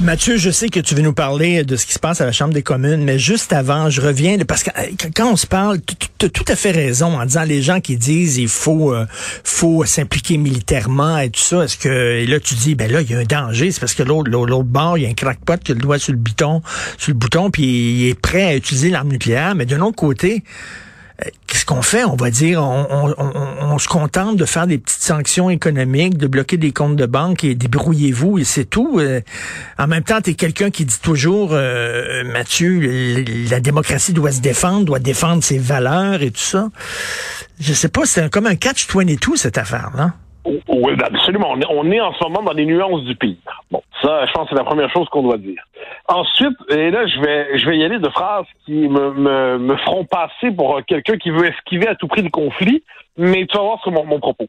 Mathieu, je sais que tu veux nous parler de ce qui se passe à la Chambre des communes, mais juste avant, je reviens, parce que euh, quand on se parle, tu as tout à fait raison en disant les gens qui disent il faut euh, faut s'impliquer militairement et tout ça. Est-ce que et là tu dis ben là il y a un danger, c'est parce que l'autre l'autre bord il y a un crackpot qui a le doigt sur le bouton sur le bouton puis il est prêt à utiliser l'arme nucléaire, mais d'un autre côté qu'est-ce qu'on fait? On va dire, on, se contente de faire des petites sanctions économiques, de bloquer des comptes de banque et débrouillez-vous et c'est tout. Euh, en même temps, tu es quelqu'un qui dit toujours, euh, Mathieu, la démocratie doit se défendre, doit défendre ses valeurs et tout ça. Je sais pas, c'est comme un catch-22 cette affaire-là. Oui, ben, absolument. On est, en ce moment dans les nuances du pire. Bon, ça, je pense que c'est la première chose qu'on doit dire. Ensuite, et là, je vais, je vais y aller de phrases qui me, me, me feront passer pour quelqu'un qui veut esquiver à tout prix le conflit, mais tu vas voir sur mon, mon propos.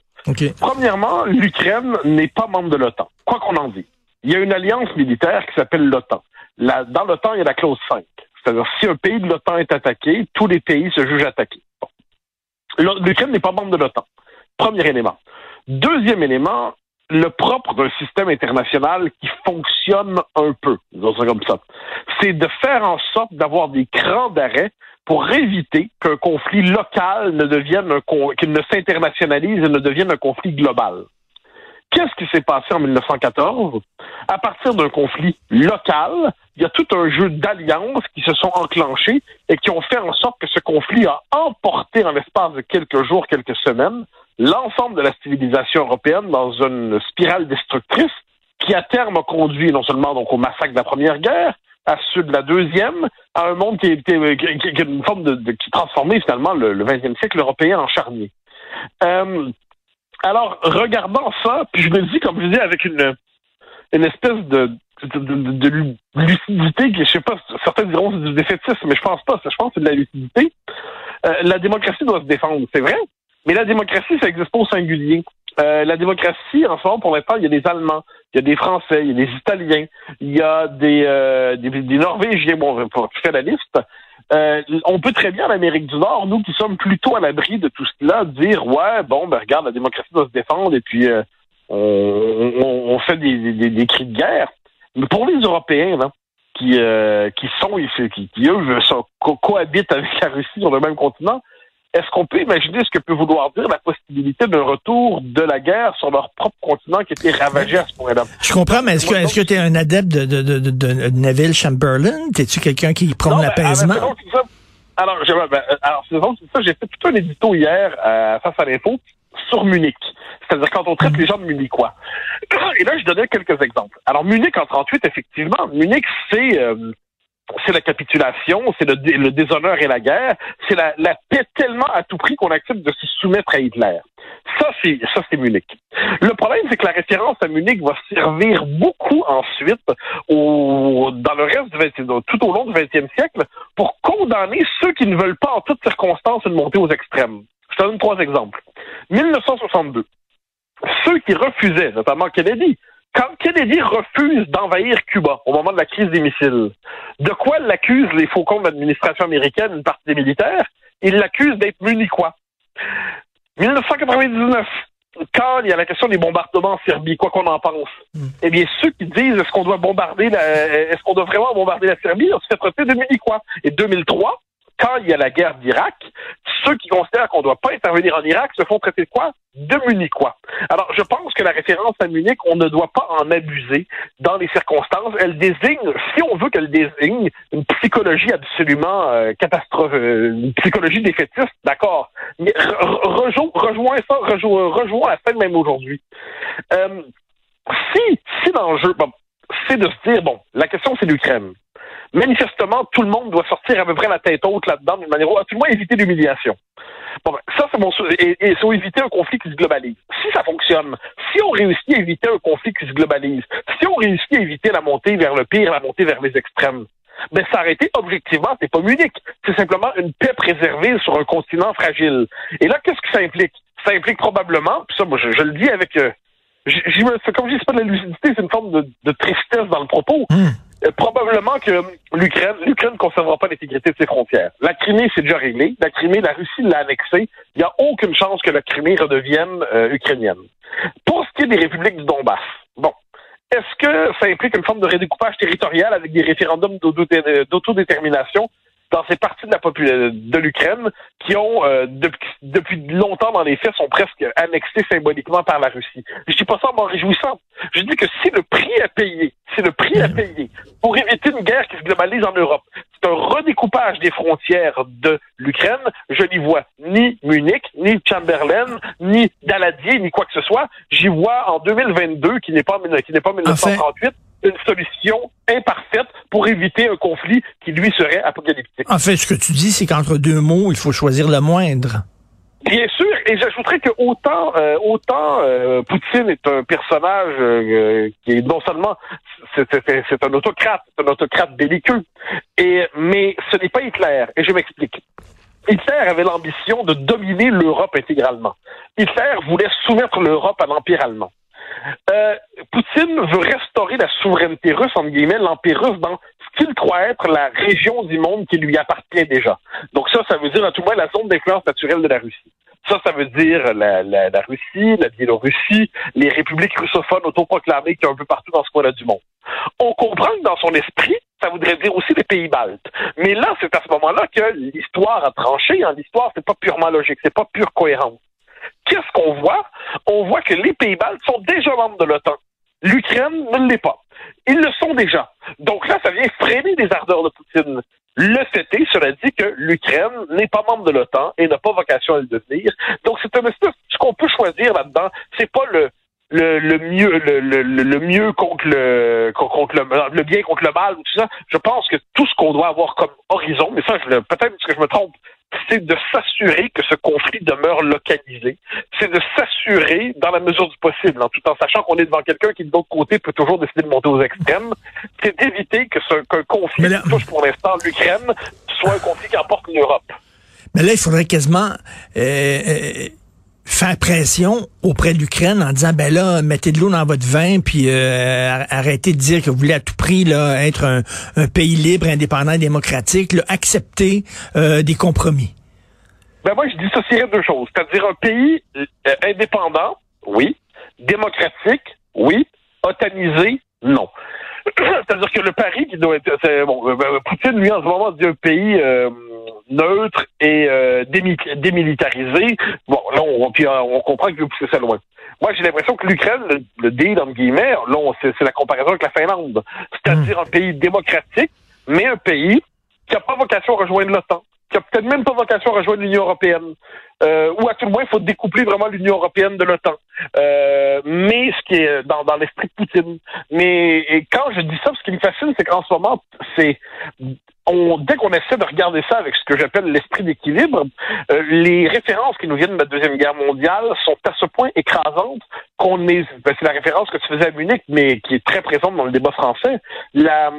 Premièrement, l'Ukraine n'est pas membre de l'OTAN, quoi qu'on en dise. Il y a une alliance militaire qui s'appelle l'OTAN. Dans l'OTAN, il y a la clause 5. C'est-à-dire, si un pays de l'OTAN est attaqué, tous les pays se jugent attaqués. L'Ukraine n'est pas membre de l'OTAN. Premier élément. Deuxième élément, le propre d'un système international qui fonctionne un peu, disons ça comme ça, c'est de faire en sorte d'avoir des crans d'arrêt pour éviter qu'un conflit local ne devienne qu'il ne s'internationalise et ne devienne un conflit global. Qu'est-ce qui s'est passé en 1914? À partir d'un conflit local, il y a tout un jeu d'alliances qui se sont enclenchées et qui ont fait en sorte que ce conflit a emporté en l'espace de quelques jours, quelques semaines, l'ensemble de la civilisation européenne dans une spirale destructrice qui à terme a conduit non seulement donc au massacre de la Première Guerre, à ceux de la Deuxième, à un monde qui était une forme de, qui transformait finalement le, 20e siècle européen en charnier. Euh, alors, regardant ça, puis je me dis, comme je disais, avec une, une espèce de, de, lucidité, qui, je sais pas, certains diront c'est du défaitisme, mais je pense pas, je pense que c'est de la lucidité. Euh, la démocratie doit se défendre, c'est vrai, mais la démocratie, ça existe pas au singulier. Euh, la démocratie, en ce moment, pour l'instant, il y a des Allemands, il y a des Français, il y a des Italiens, il y a des, euh, des, Norvégiens, bon, pour faire la liste. Euh, on peut très bien en Amérique du Nord, nous qui sommes plutôt à l'abri de tout cela, dire ouais, bon, ben regarde, la démocratie doit se défendre et puis on, on, fait des, des, des, cris de guerre. Mais pour les Européens, là, qui, qui sont, qui, qui eux, cohabitent avec la Russie sur le même continent, est-ce qu'on peut imaginer ce que peut vouloir dire la possibilité d'un retour de la guerre sur leur propre continent qui était ravagé à ce point-là? Je comprends, mais est-ce que est-ce que tu es un adepte de, de, de, de Neville Chamberlain? T'es-tu quelqu'un qui prend l'apaisement? alors, ben, alors c'est ça, j'ai fait tout un édito hier euh, face à l'info sur Munich. C'est-à-dire quand on traite mhm. les gens de Munichois. Et là, je donnais quelques exemples. Alors, Munich en 38, effectivement, Munich, c'est euh, c'est la capitulation, c'est le, déshonneur et la guerre, c'est la, paix tellement à tout prix qu'on accepte de se soumettre à Hitler. Ça, c'est Munich. Le problème, c'est que la référence à Munich va servir beaucoup ensuite au, dans le reste du 20, tout au long du 20e siècle pour condamner ceux qui ne veulent pas en toutes circonstances une montée aux extrêmes. Je te donne trois exemples. 1962. Ceux qui refusaient, notamment Kennedy, quand Kennedy refuse d'envahir Cuba au moment de la crise des missiles, de quoi l'accuse les faucons de l'administration américaine, une partie des militaires? Il l'accuse d'être munichois. 1999, quand il y a la question des bombardements en Serbie, quoi qu'on en pense, hmm. eh bien, ceux qui disent est-ce qu'on doit bombarder est-ce qu'on doit vraiment bombarder la Serbie, on se fait traiter de munichois. Et 2003, quand il y a la guerre d'Irak, ceux qui considèrent qu'on ne doit pas intervenir en Irak se font traiter de quoi? De Munichois. Alors, je pense que la référence à Munich, on ne doit pas en abuser dans les circonstances. Elle désigne, si on veut qu'elle désigne, une psychologie absolument euh, catastrophe, euh, une psychologie défaitiste, d'accord. Mais rejoins ça, rejoins, la fin même aujourd'hui. Euh, si, si l'enjeu, c'est de se dire, bon, la question c'est l'Ukraine manifestement, tout le monde doit sortir à peu près la tête haute là-dedans d'une manière, à tout le moins éviter l'humiliation. Bon, ben, ça, c'est et, et c'est éviter un conflit qui se globalise. Si ça fonctionne, si on réussit à éviter un conflit qui se globalise, si on réussit à éviter la montée vers le pire, la montée vers les extrêmes, ben s'arrêter objectivement, c'est pas unique. C'est simplement une paix préservée sur un continent fragile. Et là, qu'est-ce que ça implique? Ça implique probablement, puis ça, moi, je, le dis avec, euh, comme je dis, c'est pas de la lucidité, c'est une forme de, tristesse dans le propos. Hmm. Euh, probablement que l'Ukraine, l'Ukraine ne conservera pas l'intégrité de ses frontières. La Crimée, c'est déjà réglé. La Crimée, la Russie l'a annexée. Il n'y a aucune chance que la Crimée redevienne euh, ukrainienne. Pour ce qui est des républiques du Donbass, bon, est-ce que ça implique une forme de redécoupage territorial avec des référendums d'autodétermination? Dans ces parties de la population de l'Ukraine qui ont euh, depuis, longtemps dans les faits sont presque annexés symboliquement par la Russie. Je dis pas ça en m'en réjouissant. Je dis que si le prix à payer, si le prix à payer pour éviter une guerre qui se globalise en Europe, c'est un redécoupage des frontières de l'Ukraine, je n'y vois ni Munich, ni Chamberlain, ni Daladier, ni quoi que ce soit. J'y vois en 2022, qui n'est pas qui n'est pas 1938, une solution imparfaite pour éviter un conflit qui lui serait apocalyptique. En fait, ce que tu dis, c'est qu'entre deux mots, il faut choisir le moindre. Bien sûr, et j'ajouterais que autant euh, autant euh, Poutine est un personnage euh, qui est non seulement c'est un autocrate, c'est un autocrate belliqueux, et mais ce n'est pas Hitler, et je m'explique. Hitler avait l'ambition de dominer l'Europe intégralement. Hitler voulait soumettre l'Europe à l'Empire allemand. Euh, Veut restaurer la souveraineté russe, entre guillemets, l'empire russe dans ce qu'il croit être la région du monde qui lui appartient déjà. Donc ça, ça veut dire à tout moins la zone d'influence naturelle de la Russie. Ça, ça veut dire la, Russie, la Biélorussie, les républiques russophones autoproclamées qui sont un peu partout dans ce coin-là du monde. On comprend que dans son esprit, ça voudrait dire aussi les pays baltes. Mais là, c'est à ce moment-là que l'histoire a tranché. Hein. L'histoire, c'est pas purement logique, c'est pas pure cohérence. Qu'est-ce qu'on voit? On voit que les Pays-Baltes sont déjà membres de l'OTAN. L'Ukraine ne l'est pas. Ils le sont déjà. Donc là, ça vient freiner les ardeurs de Poutine. Le fait est, cela dit, que l'Ukraine n'est pas membre de l'OTAN et n'a pas vocation à le devenir. Donc c'est un espèce, ce qu'on peut choisir là-dedans, c'est pas le, le, le mieux le, le, mieux contre le contre le, bien contre le mal tout ça. Je pense que tout ce qu'on doit avoir comme horizon, mais ça, peut-être que je me trompe, c'est de s'assurer que ce conflit demeure localisé. C'est de s'assurer, dans la mesure du possible, en tout en sachant qu'on est devant quelqu'un qui, de l'autre côté, peut toujours décider de monter aux extrêmes, c'est d'éviter que ce qu'un conflit qui touche pour l'instant l'Ukraine soit un conflit qui emporte l'Europe. Mais là, il faudrait quasiment... Euh, euh faire pression auprès de l'Ukraine en disant ben là mettez de l'eau dans votre vin puis euh, arrêtez de dire que vous voulez à tout prix là être un, pays libre, indépendant, démocratique, là, accepter euh, des compromis. Ben moi je dissocierais deux choses, c'est-à-dire un pays euh, indépendant, oui, démocratique, oui, otanisé, non. c'est-à-dire que le pari qui doit être bon, Poutine lui en ce moment dit un pays neutre et euh, démilitarisé. Bon, là, on, puis, euh, on comprend qu'il veut pousser ça loin. Moi, j'ai l'impression que l'Ukraine, le, le deal, entre guillemets, là, c'est la comparaison avec la Finlande. C'est-à-dire un pays démocratique, mais un pays qui n'a pas vocation à rejoindre l'OTAN, qui n'a peut-être même pas vocation à rejoindre l'Union européenne. Euh, ou à tout le moins, il faut découpler vraiment l'Union européenne de l'OTAN. Euh, mais ce qui est dans, dans l'esprit de Poutine. Mais et quand je dis ça, ce qui me fascine, c'est qu'en ce moment, c'est on, dès qu'on essaie de regarder ça avec ce que j'appelle l'esprit d'équilibre, euh, les références qui nous viennent de la Deuxième Guerre mondiale sont à ce point écrasantes qu'on est... Ben, c'est la référence que tu faisais à Munich, mais qui est très présente dans le débat français. La,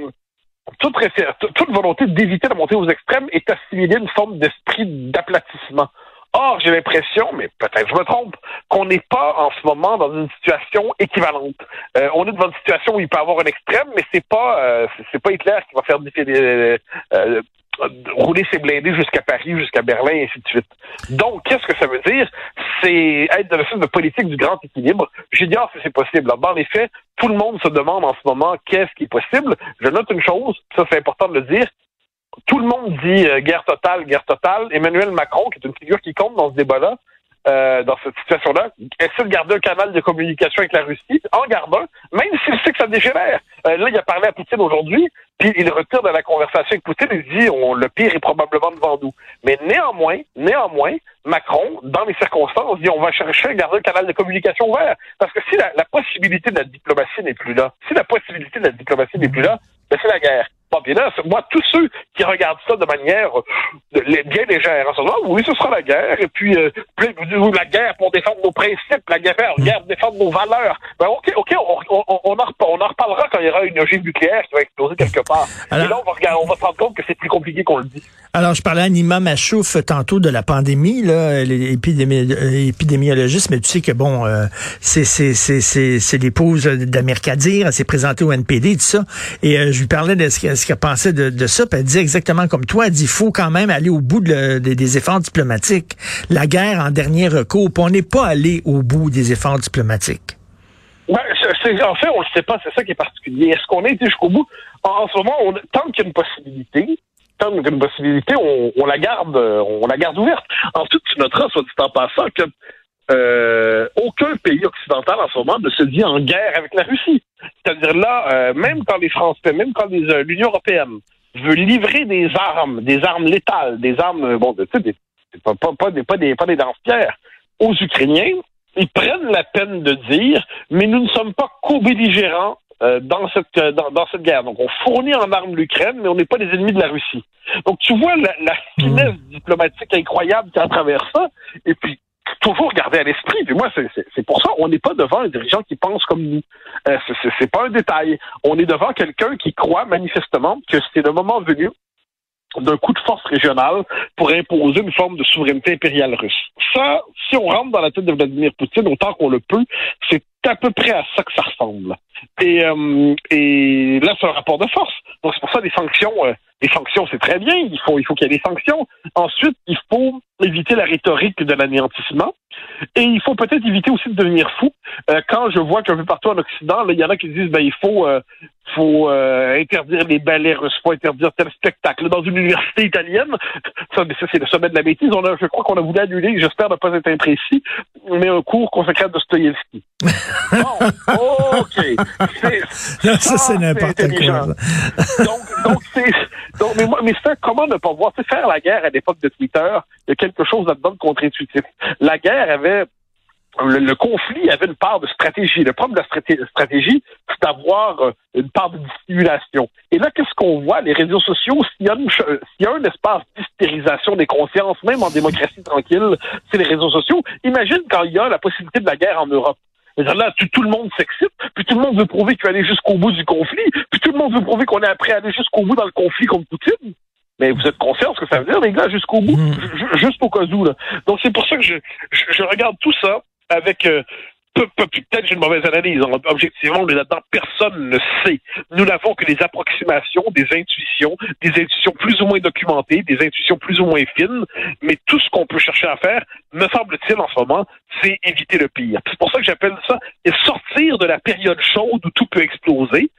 toute, volonté d'éviter de monter aux extrêmes est assimilée à une forme d'esprit d'aplatissement. Or, j'ai l'impression, mais peut-être je me trompe, qu'on n'est pas en ce moment dans une situation équivalente. Euh, on est dans une situation où il peut y avoir un extrême, mais c'est pas euh, c'est pas Hitler qui va faire euh, rouler ses blindés jusqu'à Paris, jusqu'à Berlin, et ainsi de suite. Donc, qu'est-ce que ça veut dire? C'est être dans le sens de politique du grand équilibre. Dit, ah, c'est possible. Dans les faits, tout le monde se demande en ce moment qu'est-ce qui est possible. Je note une chose, ça c'est important de le dire, tout le monde dit euh, guerre totale, guerre totale. Emmanuel Macron, qui est une figure qui compte dans ce débat-là, euh, dans cette situation-là, essaie de garder un canal de communication avec la Russie, en gardant, même s'il sait que ça dégénère. Euh, là, il a parlé à Poutine aujourd'hui, puis il retire de la conversation avec Poutine, il dit on, le pire est probablement devant nous. Mais néanmoins, néanmoins, Macron, dans les circonstances, dit on va chercher à garder un canal de communication ouvert. Parce que si la, la possibilité de la diplomatie n'est plus là, si la possibilité de la diplomatie n'est plus là, ben c'est la guerre. Bon, bien là, moi, tous ceux qui regardent ça de manière euh, bien légère, en se oui, ce sera la guerre, et puis euh, la guerre pour défendre nos principes, la guerre, la guerre pour défendre nos valeurs. Ben, OK, OK, on, on, on, en, on en reparlera quand il y aura une ogive nucléaire qui va exploser quelque part. et là, on va, regarder, on va se rendre compte que c'est plus compliqué qu'on le dit. Alors, je parlais à Nima Machouf tantôt de la pandémie, là, l'épidémiologiste, mais tu sais que, bon, euh, c'est l'épouse d'Amir Kadir, elle s'est présentée au NPD, tout ça, et euh, je lui parlais de ce qu'elle pensait de, de, ça, puis elle dit exactement comme toi, elle dit, il faut quand même aller au bout de, des efforts diplomatiques. La guerre en dernier recours, puis on n'est pas allé au bout des efforts diplomatiques. Ouais, en fait, on le sait pas, c'est ça qui est particulier. Est-ce qu'on a été jusqu'au bout? En, ce moment, on, tant qu'il y a une possibilité, a une possibilité, on, la garde, on la garde ouverte. Ensuite, tu noteras, soit dit en passant, que euh, aucun pays occidental en ce moment ne se dit en guerre avec la Russie. C'est-à-dire là, euh, même quand les Français, même quand euh, l'Union européenne veut livrer des armes, des armes létales, des armes, bon, tu sais, pas, des, lance-pierres aux Ukrainiens, ils prennent la peine de dire, mais nous ne sommes pas co-belligérants dans cette dans, dans, cette guerre. Donc on fournit en armes l'Ukraine, mais on n'est pas des ennemis de la Russie. Donc tu vois la, la finesse mmh. diplomatique incroyable qui a travers ça. Et puis toujours garder à l'esprit. Puis moi, c'est pour ça, on n'est pas devant un dirigeant qui pense comme nous. Euh, c'est pas un détail. On est devant quelqu'un qui croit manifestement que c'est le moment venu d'un coup de force régional pour imposer une forme de souveraineté impériale russe. Ça, si on rentre dans la tête de Vladimir Poutine autant qu'on le peut, c'est à peu près à ça que ça ressemble. Et, euh, et là, c'est un rapport de force. Donc c'est pour ça les sanctions, euh, les sanctions, c'est très bien. Il faut, il faut qu'il y ait des sanctions. Ensuite, il faut éviter la rhétorique de l'anéantissement. Et il faut peut-être éviter aussi de devenir fou. Euh, quand je vois qu'un peu partout en Occident, il y en a qui disent ben il faut euh, faut euh, interdire les ballets russes, faut interdire tel spectacle. Dans une université italienne, ça, c'est le sommet de la bêtise. On a, je crois qu'on a voulu annuler, j'espère ne pas être imprécis, mais un cours consacré à Dostoïevski. bon, ok. ça, c'est n'importe quoi. donc, donc c'est, donc, mais, mais ça, comment ne pas voir, faire la guerre à l'époque de Twitter, il y a quelque chose là-dedans de contre-intuitif. La guerre avait le, conflit avait une part de stratégie. Le problème de la stratégie, c'est d'avoir euh, une part de dissimulation. Et là, qu'est-ce qu'on voit? Les réseaux sociaux, s'il y, y, a un espace d'hystérisation des consciences, même en démocratie tranquille, c'est les réseaux sociaux. Imagine quand il y a la possibilité de la guerre en Europe. Là, tout, le monde s'excite, puis tout le monde veut prouver qu'il va aller jusqu'au bout du conflit, puis tout le monde veut prouver qu'on est prêt à aller jusqu'au bout dans le conflit contre Poutine. Mais vous êtes conscient ce que ça veut dire, les gars, jusqu'au bout, mmh. juste au cas où. Là. Donc c'est pour ça que je, je regarde tout ça avec euh, peut-être j'ai une mauvaise analyse. Objectivement, là-dedans, personne ne sait. Nous n'avons que des approximations, des intuitions, des intuitions plus ou moins documentées, des intuitions plus ou moins fines, mais tout ce qu'on peut chercher à faire, me semble-t-il en ce moment, c'est éviter le pire. C'est pour ça que j'appelle ça sortir de la période chaude où tout peut exploser,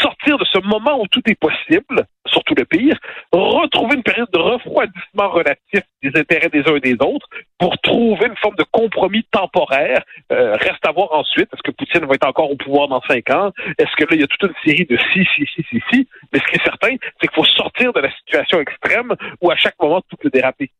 sortir de ce moment où tout est possible, surtout le pire, retrouver une période de refroidissement relatif des intérêts des uns et des autres pour trouver une forme de compromis temporaire. Euh, reste à voir ensuite, est-ce que Poutine va être encore au pouvoir dans cinq ans? Est-ce que là, il y a toute une série de si, si, si, si, si? Mais ce qui est certain, c'est qu'il faut sortir de la situation extrême où à chaque moment tout peut déraper.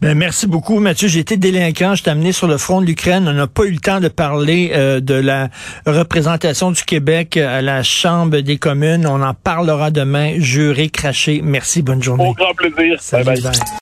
Ben, merci beaucoup, Mathieu. J'ai été délinquant. Je t'ai amené sur le front de l'Ukraine. On n'a pas eu le temps de parler euh, de la représentation du Québec à la Chambre des communes. On en parlera demain. Juré, craché. Merci. Bonne journée. Au grand plaisir. bye. bye.